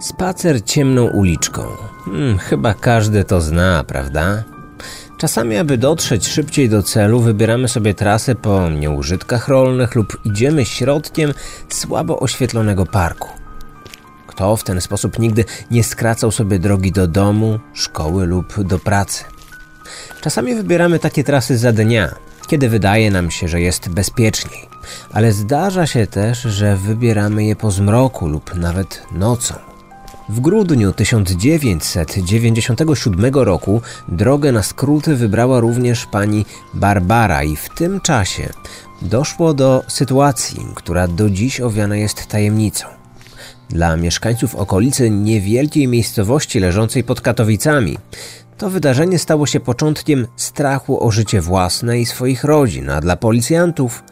Spacer ciemną uliczką. Hmm, chyba każdy to zna, prawda? Czasami, aby dotrzeć szybciej do celu, wybieramy sobie trasę po nieużytkach rolnych lub idziemy środkiem słabo oświetlonego parku. Kto w ten sposób nigdy nie skracał sobie drogi do domu, szkoły lub do pracy? Czasami wybieramy takie trasy za dnia, kiedy wydaje nam się, że jest bezpieczniej, ale zdarza się też, że wybieramy je po zmroku lub nawet nocą. W grudniu 1997 roku drogę na skróty wybrała również pani Barbara i w tym czasie doszło do sytuacji, która do dziś owiana jest tajemnicą. Dla mieszkańców okolicy niewielkiej miejscowości leżącej pod Katowicami to wydarzenie stało się początkiem strachu o życie własne i swoich rodzin, a dla policjantów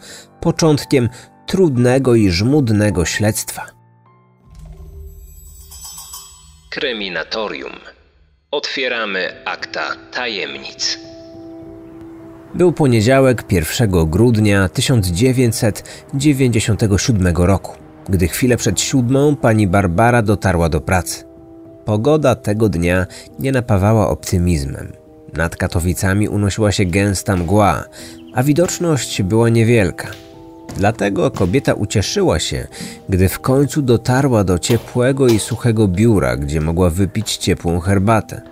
początkiem trudnego i żmudnego śledztwa. Kryminatorium. Otwieramy akta tajemnic. Był poniedziałek 1 grudnia 1997 roku, gdy chwilę przed siódmą pani Barbara dotarła do pracy. Pogoda tego dnia nie napawała optymizmem. Nad Katowicami unosiła się gęsta mgła, a widoczność była niewielka. Dlatego kobieta ucieszyła się, gdy w końcu dotarła do ciepłego i suchego biura, gdzie mogła wypić ciepłą herbatę.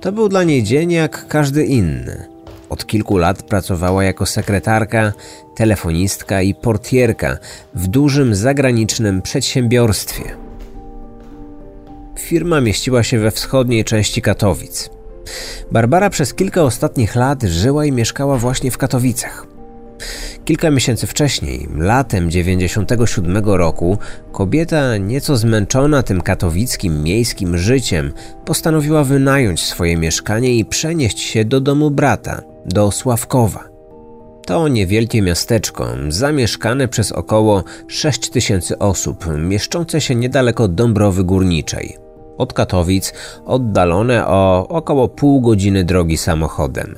To był dla niej dzień jak każdy inny. Od kilku lat pracowała jako sekretarka, telefonistka i portierka w dużym zagranicznym przedsiębiorstwie. Firma mieściła się we wschodniej części Katowic. Barbara przez kilka ostatnich lat żyła i mieszkała właśnie w Katowicach. Kilka miesięcy wcześniej, latem 97 roku, kobieta, nieco zmęczona tym katowickim miejskim życiem, postanowiła wynająć swoje mieszkanie i przenieść się do domu brata, do Sławkowa. To niewielkie miasteczko, zamieszkane przez około 6 tysięcy osób, mieszczące się niedaleko Dąbrowy Górniczej. Od Katowic oddalone o około pół godziny drogi samochodem.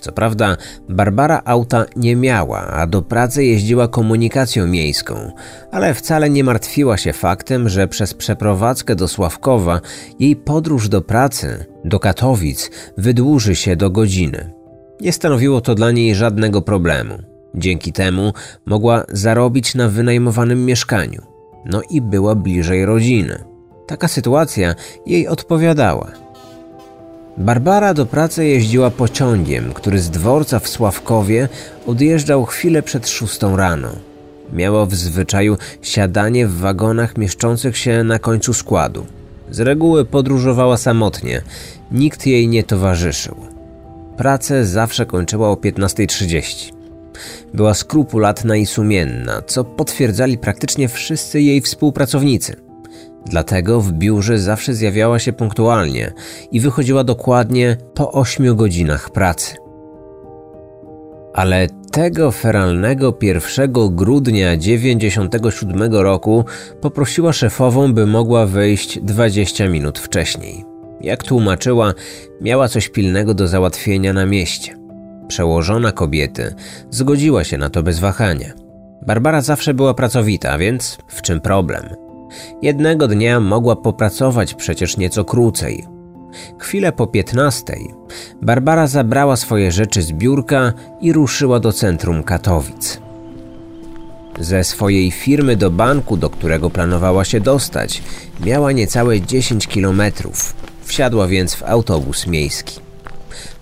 Co prawda, Barbara auta nie miała, a do pracy jeździła komunikacją miejską, ale wcale nie martwiła się faktem, że przez przeprowadzkę do Sławkowa jej podróż do pracy, do Katowic, wydłuży się do godziny. Nie stanowiło to dla niej żadnego problemu. Dzięki temu mogła zarobić na wynajmowanym mieszkaniu. No i była bliżej rodziny. Taka sytuacja jej odpowiadała. Barbara do pracy jeździła pociągiem, który z dworca w Sławkowie odjeżdżał chwilę przed szóstą rano. Miała w zwyczaju siadanie w wagonach mieszczących się na końcu składu. Z reguły podróżowała samotnie, nikt jej nie towarzyszył. Pracę zawsze kończyła o 15.30. Była skrupulatna i sumienna, co potwierdzali praktycznie wszyscy jej współpracownicy. Dlatego w biurze zawsze zjawiała się punktualnie i wychodziła dokładnie po 8 godzinach pracy. Ale tego feralnego 1 grudnia 97 roku poprosiła szefową, by mogła wyjść 20 minut wcześniej. Jak tłumaczyła, miała coś pilnego do załatwienia na mieście. Przełożona kobiety zgodziła się na to bez wahania. Barbara zawsze była pracowita, więc w czym problem? Jednego dnia mogła popracować przecież nieco krócej. Chwilę po piętnastej Barbara zabrała swoje rzeczy z biurka i ruszyła do centrum Katowic. Ze swojej firmy do banku, do którego planowała się dostać, miała niecałe 10 kilometrów. Wsiadła więc w autobus miejski.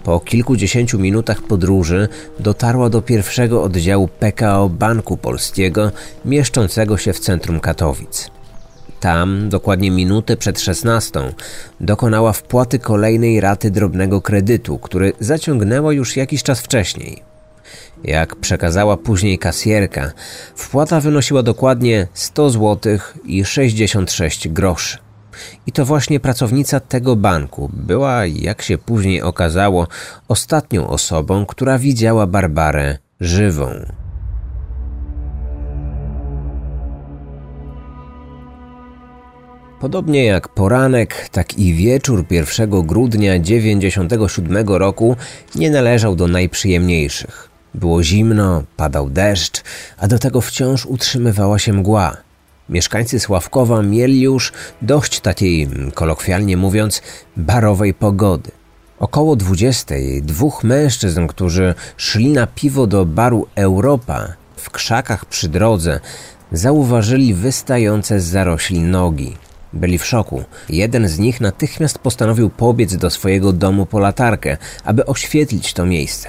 Po kilkudziesięciu minutach podróży dotarła do pierwszego oddziału PKO Banku Polskiego, mieszczącego się w centrum Katowic. Tam, dokładnie minutę przed 16, dokonała wpłaty kolejnej raty drobnego kredytu, który zaciągnęła już jakiś czas wcześniej. Jak przekazała później kasjerka, wpłata wynosiła dokładnie 100 zł i 66 groszy. I to właśnie pracownica tego banku była, jak się później okazało, ostatnią osobą, która widziała Barbarę żywą. Podobnie jak poranek, tak i wieczór 1 grudnia 97 roku nie należał do najprzyjemniejszych. Było zimno, padał deszcz, a do tego wciąż utrzymywała się mgła. Mieszkańcy Sławkowa mieli już dość takiej, kolokwialnie mówiąc, barowej pogody. Około dwudziestej dwóch mężczyzn, którzy szli na piwo do baru Europa w krzakach przy drodze, zauważyli wystające z zarośli nogi. Byli w szoku. Jeden z nich natychmiast postanowił pobiec do swojego domu po latarkę, aby oświetlić to miejsce.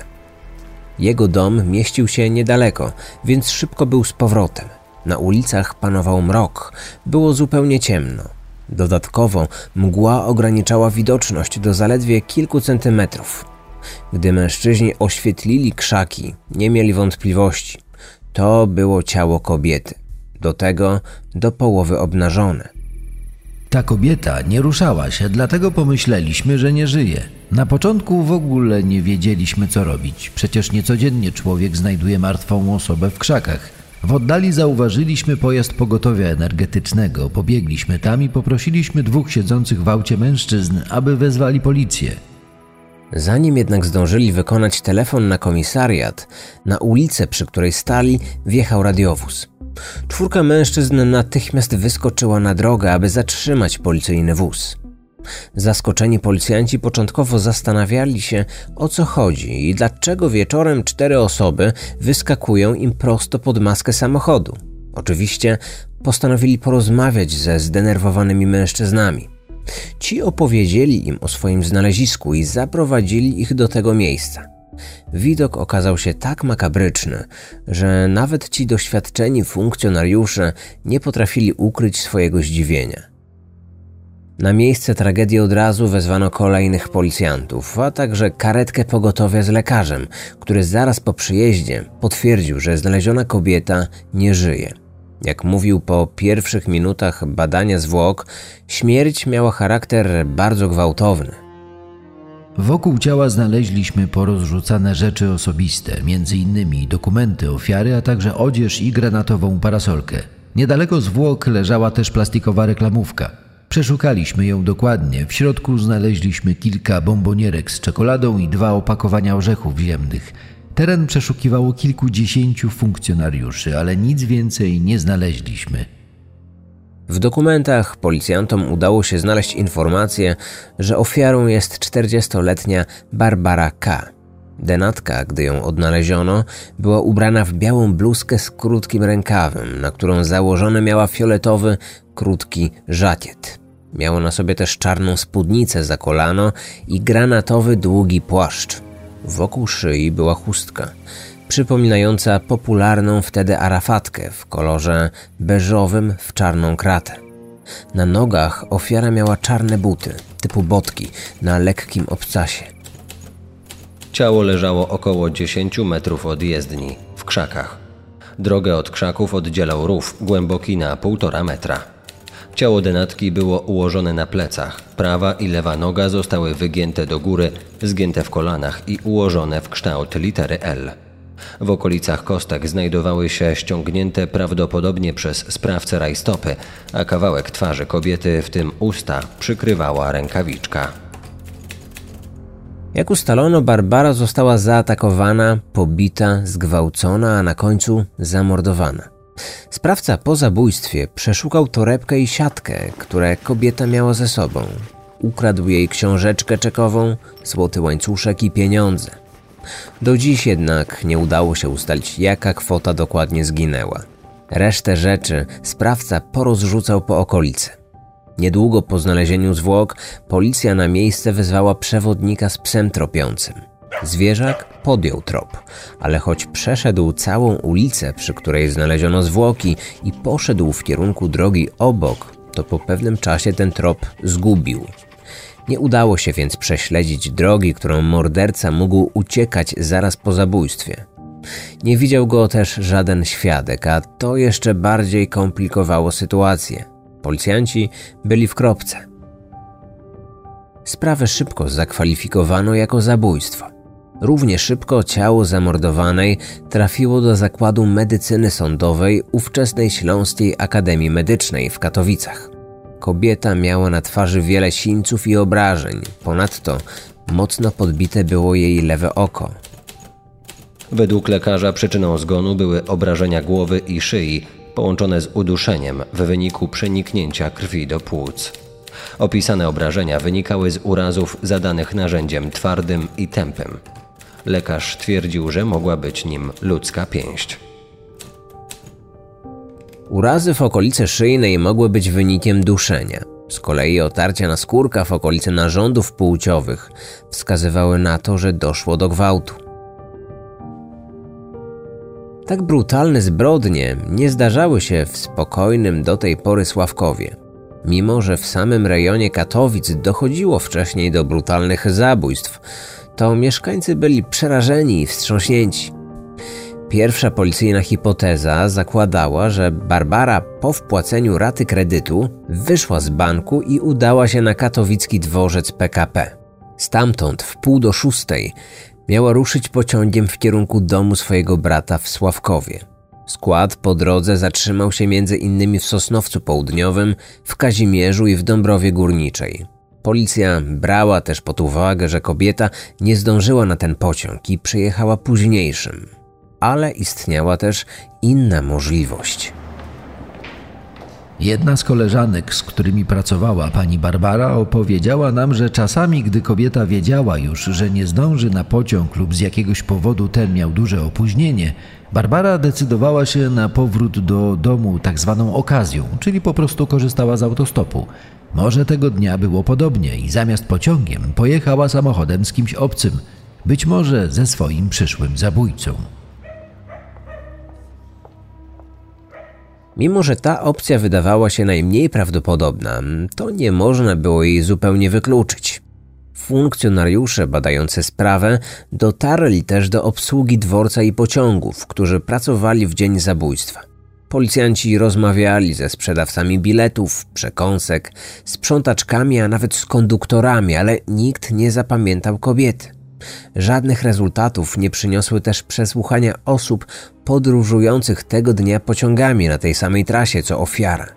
Jego dom mieścił się niedaleko, więc szybko był z powrotem. Na ulicach panował mrok, było zupełnie ciemno. Dodatkowo mgła ograniczała widoczność do zaledwie kilku centymetrów. Gdy mężczyźni oświetlili krzaki, nie mieli wątpliwości. To było ciało kobiety, do tego do połowy obnażone. Ta kobieta nie ruszała się, dlatego pomyśleliśmy, że nie żyje. Na początku w ogóle nie wiedzieliśmy, co robić. Przecież niecodziennie człowiek znajduje martwą osobę w krzakach. W oddali zauważyliśmy pojazd pogotowia energetycznego. Pobiegliśmy tam i poprosiliśmy dwóch siedzących w aucie mężczyzn, aby wezwali policję. Zanim jednak zdążyli wykonać telefon na komisariat, na ulicę, przy której stali, wjechał radiowóz. Czwórka mężczyzn natychmiast wyskoczyła na drogę, aby zatrzymać policyjny wóz. Zaskoczeni policjanci początkowo zastanawiali się, o co chodzi i dlaczego wieczorem cztery osoby wyskakują im prosto pod maskę samochodu. Oczywiście postanowili porozmawiać ze zdenerwowanymi mężczyznami. Ci opowiedzieli im o swoim znalezisku i zaprowadzili ich do tego miejsca. Widok okazał się tak makabryczny, że nawet ci doświadczeni funkcjonariusze nie potrafili ukryć swojego zdziwienia. Na miejsce tragedii od razu wezwano kolejnych policjantów, a także karetkę pogotowia z lekarzem, który zaraz po przyjeździe potwierdził, że znaleziona kobieta nie żyje. Jak mówił po pierwszych minutach badania zwłok, śmierć miała charakter bardzo gwałtowny. Wokół ciała znaleźliśmy porozrzucane rzeczy osobiste, innymi dokumenty ofiary, a także odzież i granatową parasolkę. Niedaleko zwłok leżała też plastikowa reklamówka. Przeszukaliśmy ją dokładnie. W środku znaleźliśmy kilka bombonierek z czekoladą i dwa opakowania orzechów ziemnych. Teren przeszukiwało kilkudziesięciu funkcjonariuszy, ale nic więcej nie znaleźliśmy. W dokumentach policjantom udało się znaleźć informację, że ofiarą jest 40-letnia Barbara K. Denatka, gdy ją odnaleziono, była ubrana w białą bluzkę z krótkim rękawem, na którą założony miała fioletowy, krótki żakiet. Miała na sobie też czarną spódnicę za kolano i granatowy, długi płaszcz. Wokół szyi była chustka, przypominająca popularną wtedy arafatkę w kolorze beżowym w czarną kratę. Na nogach ofiara miała czarne buty, typu botki, na lekkim obcasie. Ciało leżało około 10 metrów od jezdni, w krzakach. Drogę od krzaków oddzielał rów, głęboki na półtora metra. Ciało denatki było ułożone na plecach. Prawa i lewa noga zostały wygięte do góry, zgięte w kolanach i ułożone w kształt litery L. W okolicach kostek znajdowały się ściągnięte prawdopodobnie przez sprawcę rajstopy, a kawałek twarzy kobiety, w tym usta, przykrywała rękawiczka. Jak ustalono, Barbara została zaatakowana, pobita, zgwałcona, a na końcu zamordowana. Sprawca po zabójstwie przeszukał torebkę i siatkę, które kobieta miała ze sobą. Ukradł jej książeczkę czekową, złoty łańcuszek i pieniądze. Do dziś jednak nie udało się ustalić, jaka kwota dokładnie zginęła. Resztę rzeczy sprawca porozrzucał po okolicy. Niedługo po znalezieniu zwłok policja na miejsce wezwała przewodnika z psem tropiącym. Zwierzak podjął trop, ale choć przeszedł całą ulicę, przy której znaleziono zwłoki i poszedł w kierunku drogi obok, to po pewnym czasie ten trop zgubił. Nie udało się więc prześledzić drogi, którą morderca mógł uciekać zaraz po zabójstwie. Nie widział go też żaden świadek, a to jeszcze bardziej komplikowało sytuację. Policjanci byli w kropce. Sprawę szybko zakwalifikowano jako zabójstwo. Równie szybko ciało zamordowanej trafiło do zakładu medycyny sądowej ówczesnej Śląskiej Akademii Medycznej w Katowicach. Kobieta miała na twarzy wiele sińców i obrażeń, ponadto mocno podbite było jej lewe oko. Według lekarza przyczyną zgonu były obrażenia głowy i szyi, połączone z uduszeniem w wyniku przeniknięcia krwi do płuc. Opisane obrażenia wynikały z urazów zadanych narzędziem twardym i tępym. Lekarz twierdził, że mogła być nim ludzka pięść. Urazy w okolicy szyjnej mogły być wynikiem duszenia. Z kolei otarcia na skórka w okolicy narządów płciowych wskazywały na to, że doszło do gwałtu. Tak brutalne zbrodnie nie zdarzały się w spokojnym do tej pory Sławkowie. Mimo, że w samym rejonie Katowic dochodziło wcześniej do brutalnych zabójstw, to mieszkańcy byli przerażeni i wstrząśnięci. Pierwsza policyjna hipoteza zakładała, że Barbara po wpłaceniu raty kredytu wyszła z banku i udała się na katowicki dworzec PKP. Stamtąd w pół do szóstej miała ruszyć pociągiem w kierunku domu swojego brata w Sławkowie. Skład po drodze zatrzymał się między innymi w Sosnowcu Południowym, w Kazimierzu i w Dąbrowie Górniczej. Policja brała też pod uwagę, że kobieta nie zdążyła na ten pociąg i przyjechała późniejszym. Ale istniała też inna możliwość. Jedna z koleżanek, z którymi pracowała pani Barbara, opowiedziała nam, że czasami, gdy kobieta wiedziała już, że nie zdąży na pociąg lub z jakiegoś powodu ten miał duże opóźnienie, Barbara decydowała się na powrót do domu tak zwaną okazją, czyli po prostu korzystała z autostopu. Może tego dnia było podobnie i zamiast pociągiem pojechała samochodem z kimś obcym, być może ze swoim przyszłym zabójcą. Mimo, że ta opcja wydawała się najmniej prawdopodobna, to nie można było jej zupełnie wykluczyć. Funkcjonariusze badający sprawę dotarli też do obsługi dworca i pociągów, którzy pracowali w dzień zabójstwa. Policjanci rozmawiali ze sprzedawcami biletów, przekąsek, sprzątaczkami, a nawet z konduktorami, ale nikt nie zapamiętał kobiety. Żadnych rezultatów nie przyniosły też przesłuchania osób podróżujących tego dnia pociągami na tej samej trasie co ofiara.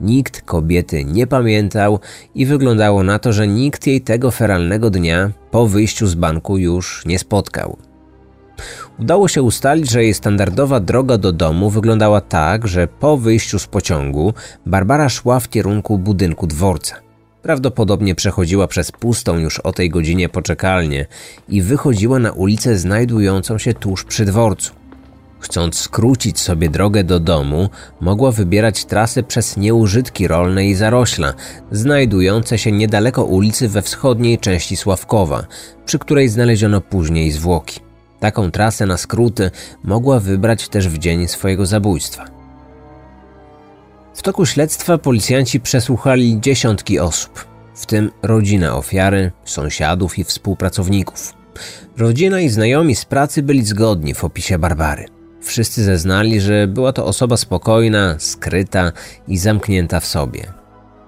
Nikt kobiety nie pamiętał i wyglądało na to, że nikt jej tego feralnego dnia po wyjściu z banku już nie spotkał. Udało się ustalić, że jej standardowa droga do domu wyglądała tak, że po wyjściu z pociągu Barbara szła w kierunku budynku dworca. Prawdopodobnie przechodziła przez pustą już o tej godzinie poczekalnię i wychodziła na ulicę znajdującą się tuż przy dworcu. Chcąc skrócić sobie drogę do domu, mogła wybierać trasy przez nieużytki rolne i zarośla, znajdujące się niedaleko ulicy we wschodniej części Sławkowa, przy której znaleziono później zwłoki. Taką trasę na skróty mogła wybrać też w dzień swojego zabójstwa. W toku śledztwa policjanci przesłuchali dziesiątki osób, w tym rodzina ofiary, sąsiadów i współpracowników. Rodzina i znajomi z pracy byli zgodni w opisie Barbary. Wszyscy zeznali, że była to osoba spokojna, skryta i zamknięta w sobie.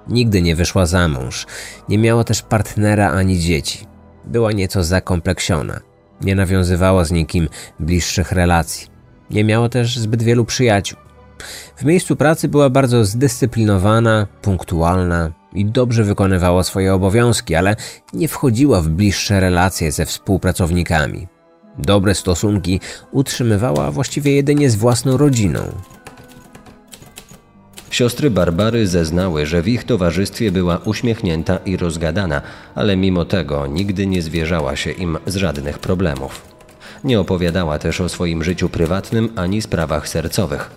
Nigdy nie wyszła za mąż, nie miała też partnera ani dzieci. Była nieco zakompleksiona, nie nawiązywała z nikim bliższych relacji. Nie miała też zbyt wielu przyjaciół. W miejscu pracy była bardzo zdyscyplinowana, punktualna i dobrze wykonywała swoje obowiązki, ale nie wchodziła w bliższe relacje ze współpracownikami. Dobre stosunki utrzymywała właściwie jedynie z własną rodziną. Siostry Barbary zeznały, że w ich towarzystwie była uśmiechnięta i rozgadana, ale mimo tego nigdy nie zwierzała się im z żadnych problemów. Nie opowiadała też o swoim życiu prywatnym ani sprawach sercowych.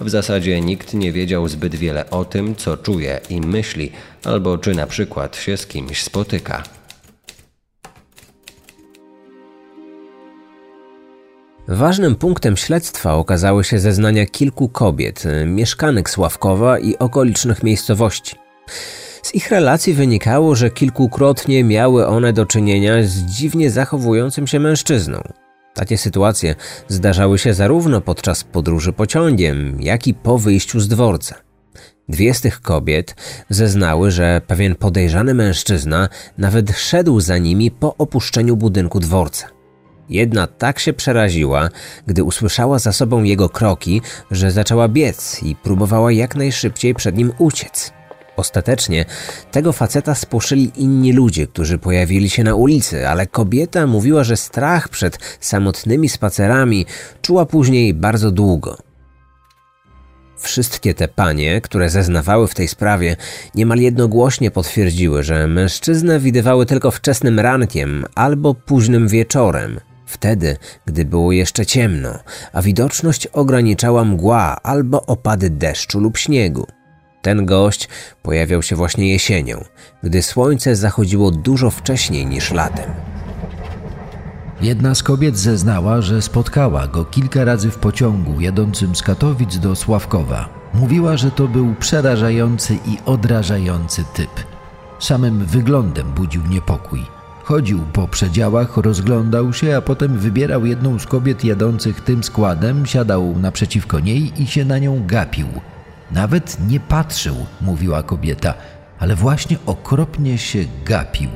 W zasadzie nikt nie wiedział zbyt wiele o tym, co czuje i myśli, albo czy na przykład się z kimś spotyka. Ważnym punktem śledztwa okazały się zeznania kilku kobiet, mieszkanek Sławkowa i okolicznych miejscowości. Z ich relacji wynikało, że kilkukrotnie miały one do czynienia z dziwnie zachowującym się mężczyzną. Takie sytuacje zdarzały się zarówno podczas podróży pociągiem, jak i po wyjściu z dworca. Dwie z tych kobiet zeznały, że pewien podejrzany mężczyzna nawet szedł za nimi po opuszczeniu budynku dworca. Jedna tak się przeraziła, gdy usłyszała za sobą jego kroki, że zaczęła biec i próbowała jak najszybciej przed nim uciec. Ostatecznie tego faceta spłoszyli inni ludzie, którzy pojawili się na ulicy, ale kobieta mówiła, że strach przed samotnymi spacerami czuła później bardzo długo. Wszystkie te panie, które zeznawały w tej sprawie, niemal jednogłośnie potwierdziły, że mężczyznę widywały tylko wczesnym rankiem albo późnym wieczorem, wtedy, gdy było jeszcze ciemno, a widoczność ograniczała mgła albo opady deszczu lub śniegu. Ten gość pojawiał się właśnie jesienią, gdy słońce zachodziło dużo wcześniej niż latem. Jedna z kobiet zeznała, że spotkała go kilka razy w pociągu jadącym z Katowic do Sławkowa. Mówiła, że to był przerażający i odrażający typ. Samym wyglądem budził niepokój. Chodził po przedziałach, rozglądał się, a potem wybierał jedną z kobiet jadących tym składem, siadał naprzeciwko niej i się na nią gapił. Nawet nie patrzył, mówiła kobieta, ale właśnie okropnie się gapił.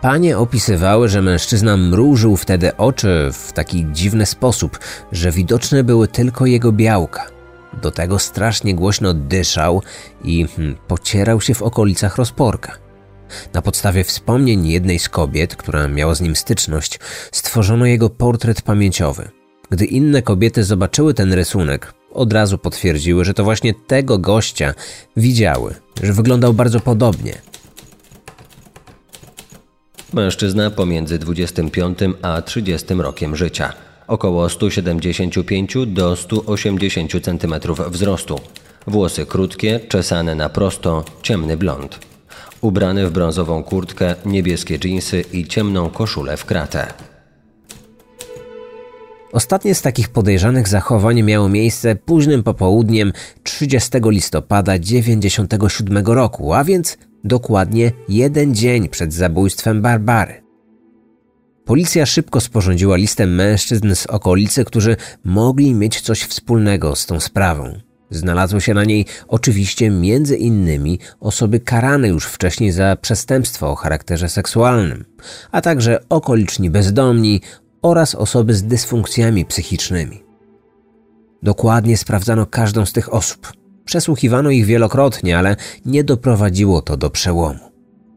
Panie opisywały, że mężczyzna mrużył wtedy oczy w taki dziwny sposób, że widoczne były tylko jego białka. Do tego strasznie głośno dyszał i hmm, pocierał się w okolicach rozporka. Na podstawie wspomnień jednej z kobiet, która miała z nim styczność, stworzono jego portret pamięciowy. Gdy inne kobiety zobaczyły ten rysunek, od razu potwierdziły, że to właśnie tego gościa widziały, że wyglądał bardzo podobnie. Mężczyzna pomiędzy 25 a 30 rokiem życia. Około 175 do 180 cm wzrostu. Włosy krótkie, czesane na prosto, ciemny blond. Ubrany w brązową kurtkę, niebieskie dżinsy i ciemną koszulę w kratę. Ostatnie z takich podejrzanych zachowań miało miejsce późnym popołudniem 30 listopada 1997 roku, a więc dokładnie jeden dzień przed zabójstwem Barbary. Policja szybko sporządziła listę mężczyzn z okolicy, którzy mogli mieć coś wspólnego z tą sprawą. Znalazły się na niej oczywiście między innymi osoby karane już wcześniej za przestępstwo o charakterze seksualnym, a także okoliczni bezdomni oraz osoby z dysfunkcjami psychicznymi. Dokładnie sprawdzano każdą z tych osób. Przesłuchiwano ich wielokrotnie, ale nie doprowadziło to do przełomu.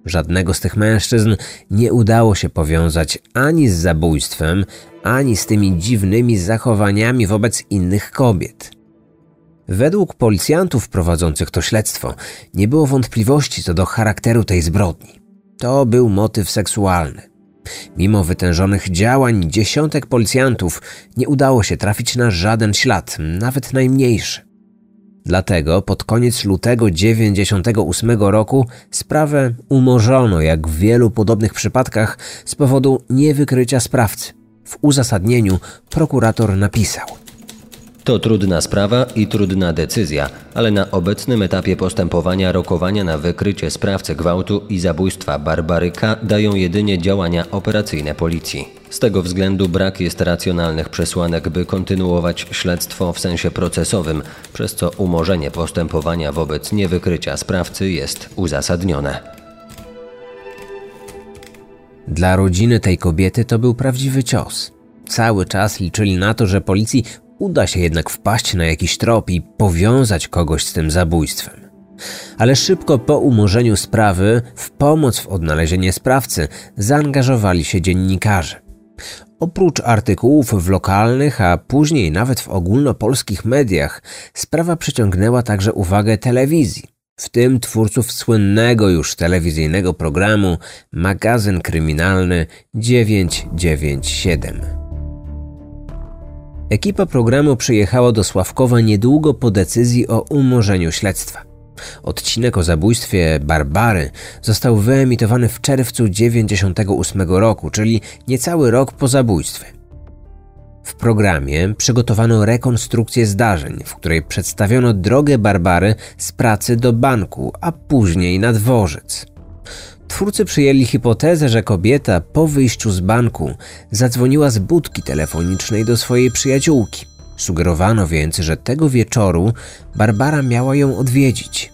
Żadnego z tych mężczyzn nie udało się powiązać ani z zabójstwem, ani z tymi dziwnymi zachowaniami wobec innych kobiet. Według policjantów prowadzących to śledztwo nie było wątpliwości co do charakteru tej zbrodni. To był motyw seksualny. Mimo wytężonych działań dziesiątek policjantów nie udało się trafić na żaden ślad, nawet najmniejszy. Dlatego pod koniec lutego 98 roku sprawę umorzono, jak w wielu podobnych przypadkach, z powodu niewykrycia sprawcy. W uzasadnieniu prokurator napisał – to trudna sprawa i trudna decyzja, ale na obecnym etapie postępowania rokowania na wykrycie sprawcy gwałtu i zabójstwa Barbaryka dają jedynie działania operacyjne policji. Z tego względu brak jest racjonalnych przesłanek, by kontynuować śledztwo w sensie procesowym, przez co umorzenie postępowania wobec niewykrycia sprawcy jest uzasadnione. Dla rodziny tej kobiety to był prawdziwy cios. Cały czas liczyli na to, że policji uda się jednak wpaść na jakiś trop i powiązać kogoś z tym zabójstwem. Ale szybko po umorzeniu sprawy w pomoc w odnalezienie sprawcy zaangażowali się dziennikarze. Oprócz artykułów w lokalnych, a później nawet w ogólnopolskich mediach, sprawa przyciągnęła także uwagę telewizji, w tym twórców słynnego już telewizyjnego programu Magazyn Kryminalny 997. Ekipa programu przyjechała do Sławkowa niedługo po decyzji o umorzeniu śledztwa. Odcinek o zabójstwie Barbary został wyemitowany w czerwcu 1998 roku, czyli niecały rok po zabójstwie. W programie przygotowano rekonstrukcję zdarzeń, w której przedstawiono drogę Barbary z pracy do banku, a później na dworzec. Twórcy przyjęli hipotezę, że kobieta po wyjściu z banku zadzwoniła z budki telefonicznej do swojej przyjaciółki. Sugerowano więc, że tego wieczoru Barbara miała ją odwiedzić.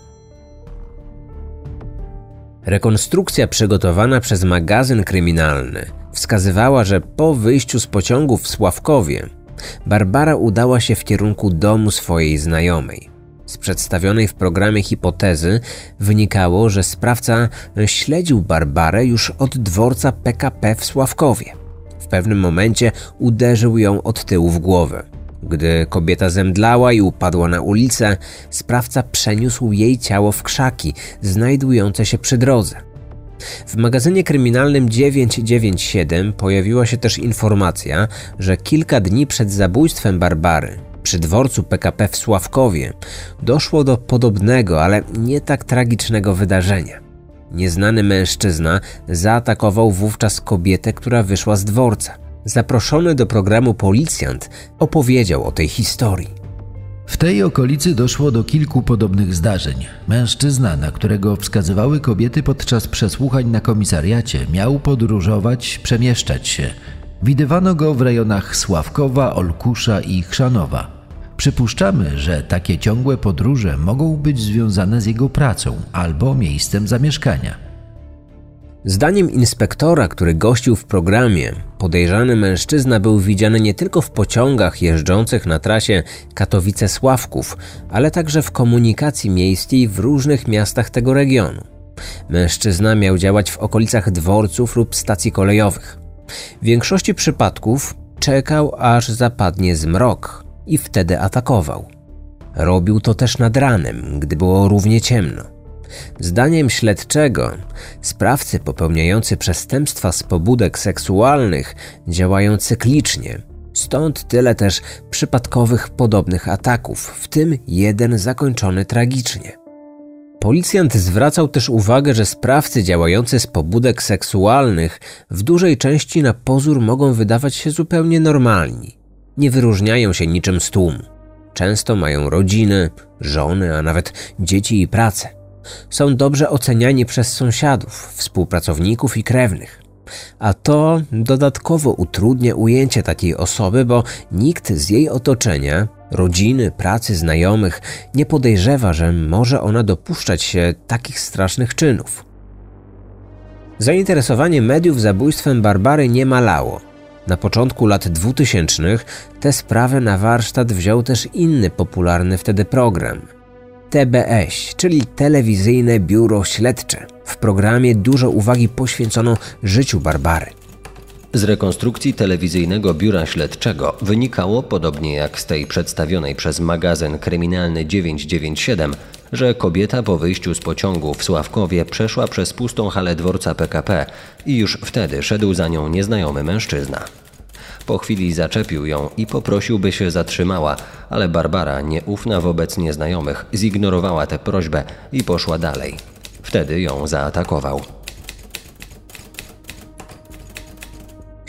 Rekonstrukcja przygotowana przez magazyn kryminalny wskazywała, że po wyjściu z pociągu w Sławkowie Barbara udała się w kierunku domu swojej znajomej. Z przedstawionej w programie hipotezy wynikało, że sprawca śledził Barbarę już od dworca PKP w Sławkowie. W pewnym momencie uderzył ją od tyłu w głowę. Gdy kobieta zemdlała i upadła na ulicę, sprawca przeniósł jej ciało w krzaki znajdujące się przy drodze. W magazynie kryminalnym 997 pojawiła się też informacja, że kilka dni przed zabójstwem Barbary przy dworcu PKP w Sławkowie doszło do podobnego, ale nie tak tragicznego wydarzenia. Nieznany mężczyzna zaatakował wówczas kobietę, która wyszła z dworca. Zaproszony do programu policjant opowiedział o tej historii. W tej okolicy doszło do kilku podobnych zdarzeń. Mężczyzna, na którego wskazywały kobiety podczas przesłuchań na komisariacie, miał podróżować, przemieszczać się. Widywano go w rejonach Sławkowa, Olkusza i Chrzanowa. Przypuszczamy, że takie ciągłe podróże mogą być związane z jego pracą albo miejscem zamieszkania. Zdaniem inspektora, który gościł w programie, podejrzany mężczyzna był widziany nie tylko w pociągach jeżdżących na trasie Katowice-Sławków, ale także w komunikacji miejskiej w różnych miastach tego regionu. Mężczyzna miał działać w okolicach dworców lub stacji kolejowych. W większości przypadków czekał aż zapadnie zmrok i wtedy atakował. Robił to też nad ranem, gdy było równie ciemno. Zdaniem śledczego, sprawcy popełniający przestępstwa z pobudek seksualnych działają cyklicznie, stąd tyle też przypadkowych podobnych ataków, w tym jeden zakończony tragicznie. Policjant zwracał też uwagę, że sprawcy działający z pobudek seksualnych w dużej części na pozór mogą wydawać się zupełnie normalni. Nie wyróżniają się niczym z tłumu. Często mają rodziny, żony, a nawet dzieci i pracę. Są dobrze oceniani przez sąsiadów, współpracowników i krewnych. A to dodatkowo utrudnia ujęcie takiej osoby, bo nikt z jej otoczenia, rodziny, pracy, znajomych nie podejrzewa, że może ona dopuszczać się takich strasznych czynów. Zainteresowanie mediów zabójstwem Barbary nie malało. Na początku lat 2000 tę sprawę na warsztat wziął też inny popularny wtedy program – TBS, czyli Telewizyjne Biuro Śledcze. W programie dużo uwagi poświęcono życiu Barbary. Z rekonstrukcji telewizyjnego biura śledczego wynikało, podobnie jak z tej przedstawionej przez magazyn kryminalny 997, że kobieta po wyjściu z pociągu w Sławkowie przeszła przez pustą halę dworca PKP i już wtedy szedł za nią nieznajomy mężczyzna. Po chwili zaczepił ją i poprosił, by się zatrzymała, ale Barbara, nieufna wobec nieznajomych, zignorowała tę prośbę i poszła dalej. Wtedy ją zaatakował.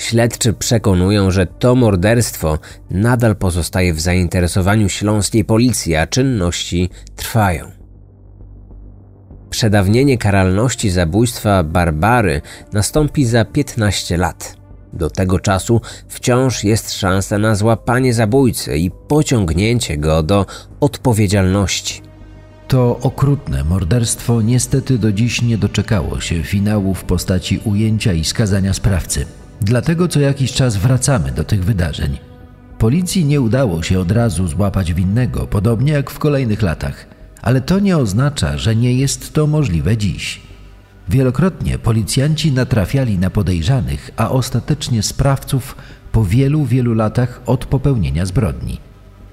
Śledczy przekonują, że to morderstwo nadal pozostaje w zainteresowaniu śląskiej policji, a czynności trwają. Przedawnienie karalności zabójstwa Barbary nastąpi za 15 lat. Do tego czasu wciąż jest szansa na złapanie zabójcy i pociągnięcie go do odpowiedzialności. To okrutne morderstwo niestety do dziś nie doczekało się finału w postaci ujęcia i skazania sprawcy. Dlatego co jakiś czas wracamy do tych wydarzeń. Policji nie udało się od razu złapać winnego, podobnie jak w kolejnych latach, ale to nie oznacza, że nie jest to możliwe dziś. Wielokrotnie policjanci natrafiali na podejrzanych, a ostatecznie sprawców po wielu, wielu latach od popełnienia zbrodni.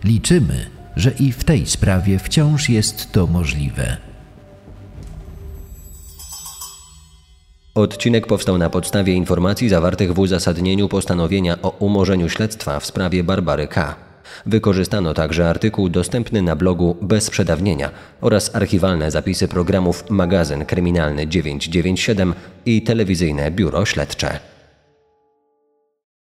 Liczymy, że i w tej sprawie wciąż jest to możliwe. Odcinek powstał na podstawie informacji zawartych w uzasadnieniu postanowienia o umorzeniu śledztwa w sprawie Barbary K. Wykorzystano także artykuł dostępny na blogu bez przedawnienia oraz archiwalne zapisy programów magazyn kryminalny 997 i telewizyjne biuro śledcze.